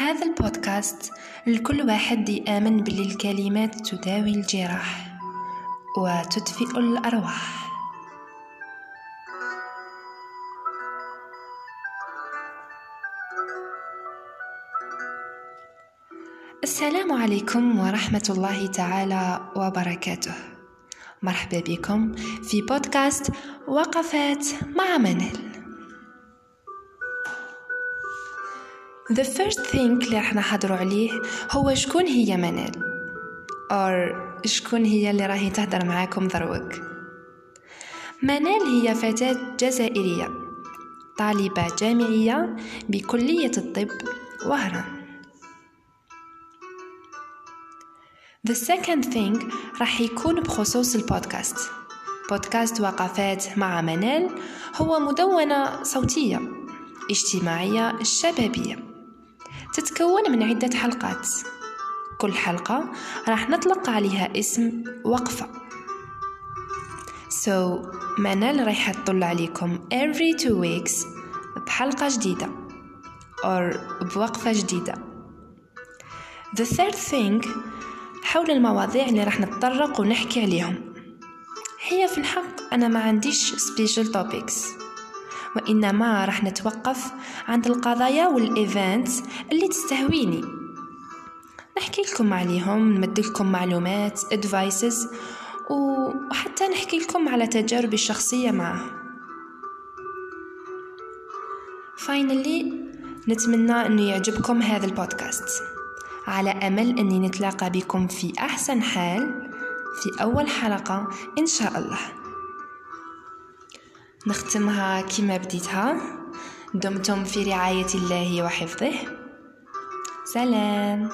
هذا البودكاست لكل واحد يآمن باللي الكلمات تداوي الجراح وتدفئ الأرواح. السلام عليكم ورحمة الله تعالى وبركاته. مرحبا بكم في بودكاست وقفات مع منال. The first thing اللي راح نحضروا عليه هو شكون هي منال. Or شكون هي اللي راهي تهدر معاكم ذروك منال هي فتاة جزائرية طالبة جامعية بكلية الطب وهران. The second thing راح يكون بخصوص البودكاست. بودكاست وقفات مع منال هو مدونة صوتية اجتماعية شبابية. تتكون من عدة حلقات. كل حلقة راح نطلق عليها اسم وقفة. So منال راح تطل عليكم every two weeks بحلقة جديدة or بوقفة جديدة. The third thing حول المواضيع اللي راح نتطرق ونحكي عليهم. هي في الحق أنا ما عنديش special topics. وإنما راح نتوقف عند القضايا وال events اللي تستهويني. نحكي لكم عليهم نمد لكم معلومات advices وحتى نحكي لكم على تجاربي الشخصية معه finally نتمنى إنه يعجبكم هذا البودكاست. على أمل إني نتلاقى بكم في أحسن حال في أول حلقة إن شاء الله. نختمها كما بديتها. دمتم في رعاية الله وحفظه. سلام.